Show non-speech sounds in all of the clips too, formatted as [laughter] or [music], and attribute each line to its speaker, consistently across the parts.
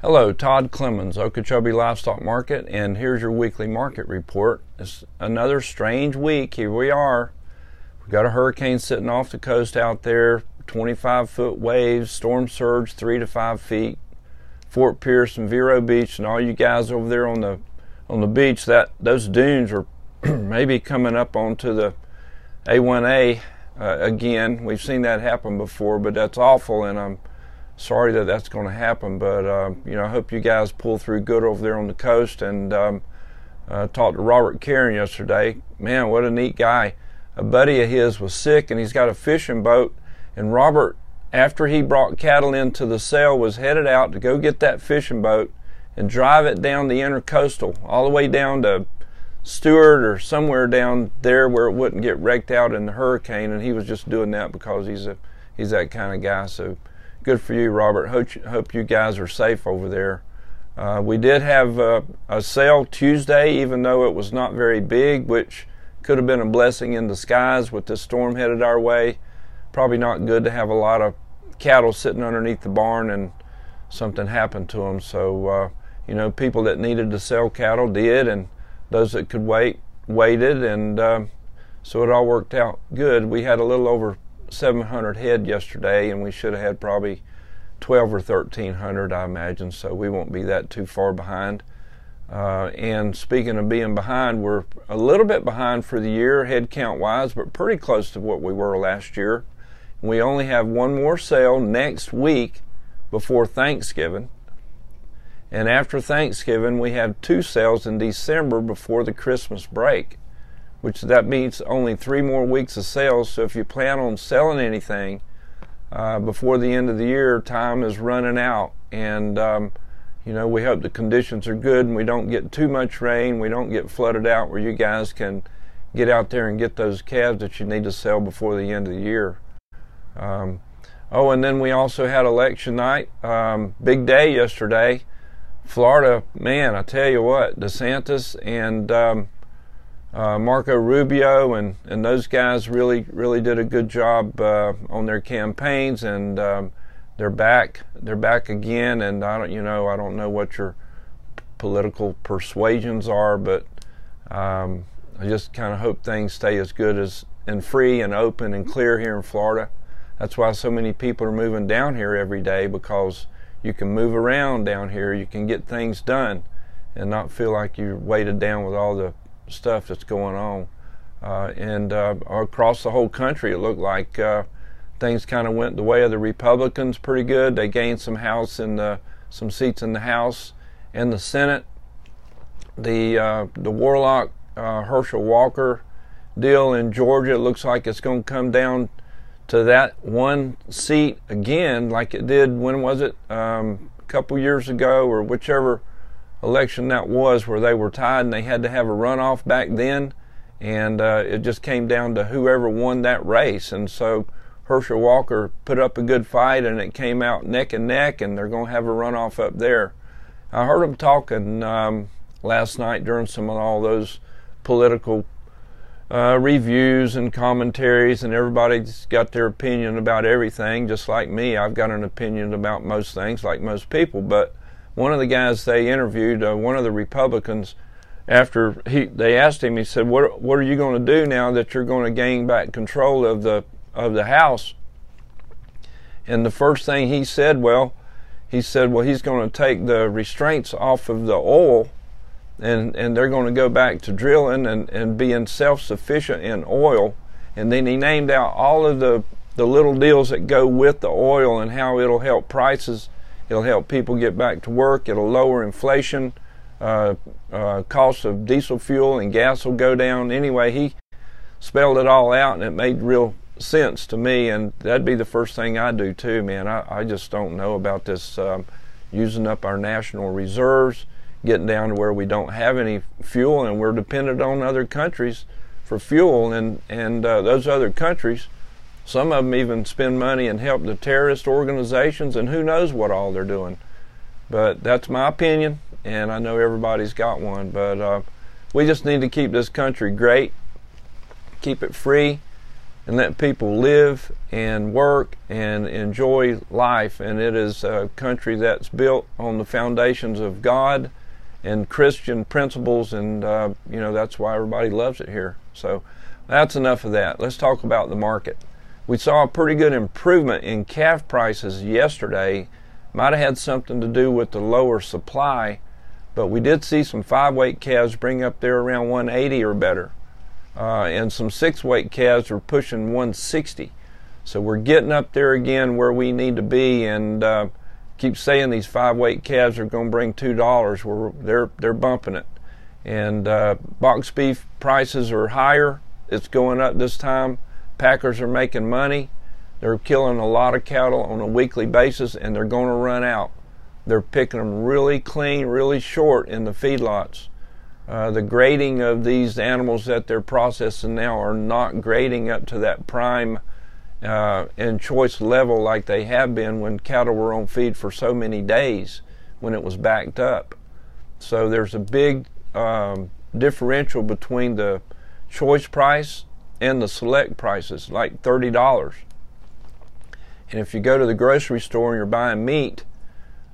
Speaker 1: Hello, Todd Clemens, Okeechobee Livestock Market, and here's your weekly market report. It's another strange week. Here we are. We've got a hurricane sitting off the coast out there, 25 foot waves, storm surge three to five feet. Fort Pierce and Vero Beach, and all you guys over there on the on the beach, that those dunes are [clears throat] maybe coming up onto the A1A uh, again. We've seen that happen before, but that's awful, and I'm sorry that that's going to happen, but uh, you know, I hope you guys pull through good over there on the coast. And um, uh, talked to Robert Karen yesterday. Man, what a neat guy! A buddy of his was sick, and he's got a fishing boat. And Robert, after he brought cattle into the sale, was headed out to go get that fishing boat and drive it down the intercoastal all the way down to Stuart or somewhere down there where it wouldn't get wrecked out in the hurricane. And he was just doing that because he's a he's that kind of guy. So good for you, Robert. Hope, hope you guys are safe over there. Uh, we did have uh, a sale Tuesday, even though it was not very big, which could have been a blessing in disguise with this storm headed our way. Probably not good to have a lot of cattle sitting underneath the barn and something happened to them. So, uh, you know, people that needed to sell cattle did, and those that could wait waited, and uh, so it all worked out good. We had a little over 700 head yesterday, and we should have had probably 12 or 1300, I imagine. So we won't be that too far behind. Uh, and speaking of being behind, we're a little bit behind for the year, head count wise, but pretty close to what we were last year. We only have one more sale next week before Thanksgiving. And after Thanksgiving, we have two sales in December before the Christmas break which that means only three more weeks of sales. So if you plan on selling anything uh, before the end of the year, time is running out. And, um, you know, we hope the conditions are good and we don't get too much rain, we don't get flooded out where you guys can get out there and get those calves that you need to sell before the end of the year. Um, oh, and then we also had election night. Um, big day yesterday. Florida, man, I tell you what, DeSantis and um, uh, Marco Rubio and, and those guys really really did a good job uh, on their campaigns and um, they're back they're back again and I don't you know I don't know what your political persuasions are but um, I just kind of hope things stay as good as and free and open and clear here in Florida. That's why so many people are moving down here every day because you can move around down here, you can get things done and not feel like you're weighted down with all the stuff that's going on. Uh, and uh, across the whole country, it looked like uh, things kind of went the way of the Republicans pretty good. They gained some house in the, some seats in the House and the Senate. The uh, the Warnock uh, Herschel Walker deal in Georgia it looks like it's going to come down to that one seat again, like it did. When was it? Um, a couple years ago, or whichever election that was where they were tied and they had to have a runoff back then. And uh, it just came down to whoever won that race. And so Herschel Walker put up a good fight and it came out neck and neck, and they're going to have a runoff up there. I heard them talking um, last night during some of all those political uh, reviews and commentaries, and everybody's got their opinion about everything, just like me. I've got an opinion about most things, like most people, but one of the guys they interviewed, uh, one of the Republicans, after he they asked him, he said, "What what are you going to do now that you're going to gain back control of the of the House?" And the first thing he said, well, he said, well, he's going to take the restraints off of the oil, and and they're going to go back to drilling and and being self sufficient in oil. And then he named out all of the the little deals that go with the oil and how it'll help prices It'll help people get back to work. It'll lower inflation. Uh, uh, cost of diesel fuel and gas will go down. Anyway, he spelled it all out, and it made real sense to me. And that'd be the first thing I do too, man. I, I just don't know about this um, using up our national reserves, getting down to where we don't have any fuel, and we're dependent on other countries for fuel, and and uh, those other countries some of them even spend money and help the terrorist organizations, and who knows what all they're doing. But that's my opinion, and I know everybody's got one. But uh, we just need to keep this country great, keep it free, and let people live and work and enjoy life. And it is a country that's built on the foundations of God and Christian principles, and uh, you know that's why everybody loves it here. So that's enough of that. Let's talk about the market. We saw a pretty good improvement in calf prices yesterday. Might have had something to do with the lower supply, but we did see some five weight calves bring up there around 180 or better uh, and some six weight calves are pushing 160. So we're getting up there again where we need to be, and uh, keep saying these five weight calves are going to bring two dollars. Where they're they're bumping it, and uh, box beef prices are higher. It's going up this time. Packers are making money. They're killing a lot of cattle on a weekly basis, and they're going to run out. They're picking them really clean, really short in the feedlots. Uh, the grading of these animals that they're processing now are not grading up to that prime uh, and choice level like they have been when cattle were on feed for so many days when it was backed up. So there's a big um, differential between the choice price and the select prices, like $30. And if you go to the grocery store and you're buying meat,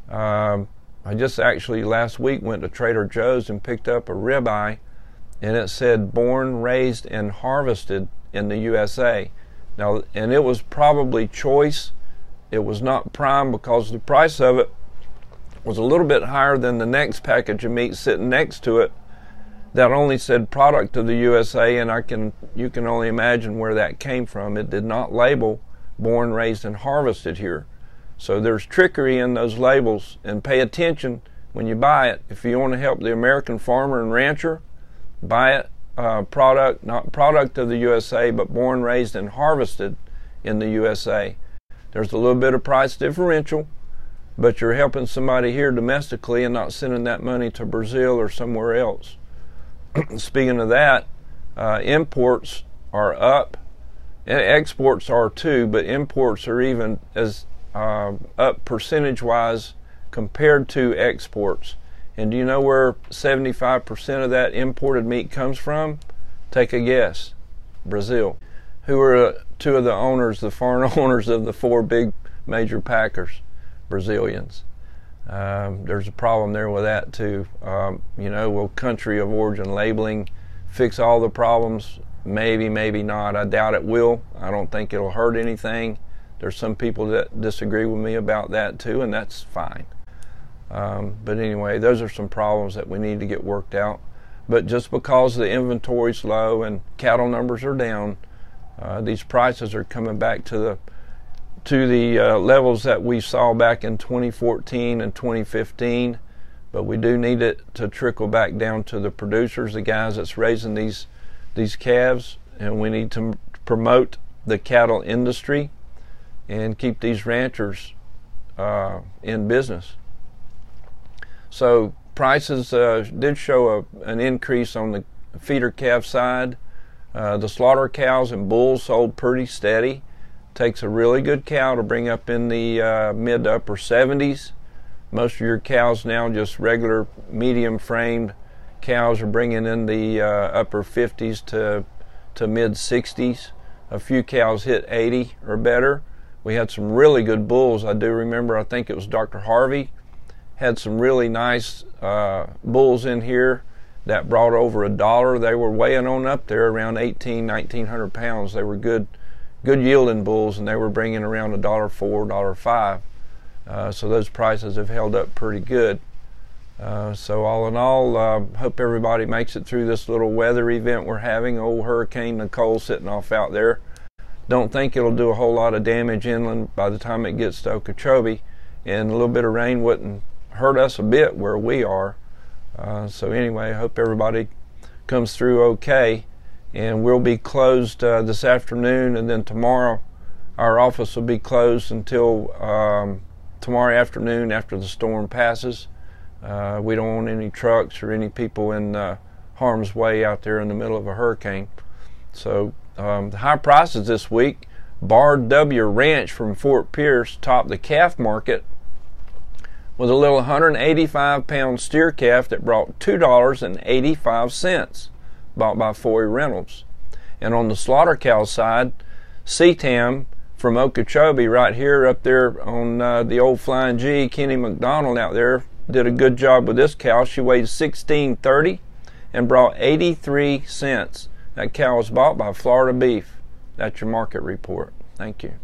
Speaker 1: um, I just actually last week went to Trader Joe's and picked up a ribeye, and it said born, raised, and harvested in the USA. Now, and it was probably choice. It was not prime because the price of it was a little bit higher than the next package of meat sitting next to it that only said product of the USA, and I can you can only imagine where that came from. It did not label born, raised, and harvested here. So there's trickery in those labels, and pay attention when you buy it. If you want to help the American farmer and rancher, buy it uh, product, not product of the USA, but born, raised, and harvested in the USA. There's a little bit of price differential, but you're helping somebody here domestically and not sending that money to Brazil or somewhere else. [clears throat] Speaking of that, uh, imports are up, exports are too, but imports are even as uh, up percentage wise compared to exports. And do you know where 75% of that imported meat comes from? Take a guess. Brazil. Who are uh, two of the owners, the foreign [laughs] owners of the four big major packers? Brazilians. Um, there's a problem there with that too. Um, you know, will country of origin labeling fix all the problems? Maybe, maybe not. I doubt it will. I don't think it'll hurt anything. There's some people that disagree with me about that too, and that's fine. Um, but anyway, those are some problems that we need to get worked out. But just because the inventory's low and cattle numbers are down, uh, these prices are coming back to the to the uh, levels that we saw back in 2014 and 2015. But we do need it to trickle back down to the producers, the guys that's raising these these calves, and we need to promote the cattle industry and keep these ranchers uh, in business. So prices uh, did show a, an increase on the feeder calf side. Uh, the slaughter cows and bulls sold pretty steady. Takes a really good cow to bring up in the uh, mid to upper 70s. Most of your cows now, just regular medium framed cows, are bringing in the uh, upper 50s to to mid 60s. A few cows hit 80 or better. We had some really good bulls. I do remember, I think it was Dr. Harvey, had some really nice uh, bulls in here that brought over a dollar. They were weighing on up there around 18, 1900 pounds. They were good, good yielding bulls, and they were bringing around a dollar four, dollar five. Uh, so those prices have held up pretty good. Uh, so all in all, uh, hope everybody makes it through this little weather event we're having. Old Hurricane Nicole sitting off out there. Don't think it'll do a whole lot of damage inland by the time it gets to Okeechobee, and a little bit of rain wouldn't hurt us a bit where we are. Uh, so anyway, hope everybody comes through okay, and we'll be closed uh, this afternoon, and then tomorrow our office will be closed until um, tomorrow afternoon after the storm passes. Uh, we don't want any trucks or any people in uh, harm's way out there in the middle of a hurricane. So um, the high prices this week. Bar W Ranch from Fort Pierce topped the calf market with a little 185 pound steer calf that brought $2.85, bought by Foy Reynolds. And on the slaughter cow side, CTAM from Okeechobee right here up there on uh, the old Flying G. Kenny McDonald out there did a good job with this cow. She weighed 1630 and brought 83 cents. That cow was bought by Florida Beef. That's your market report. Thank you.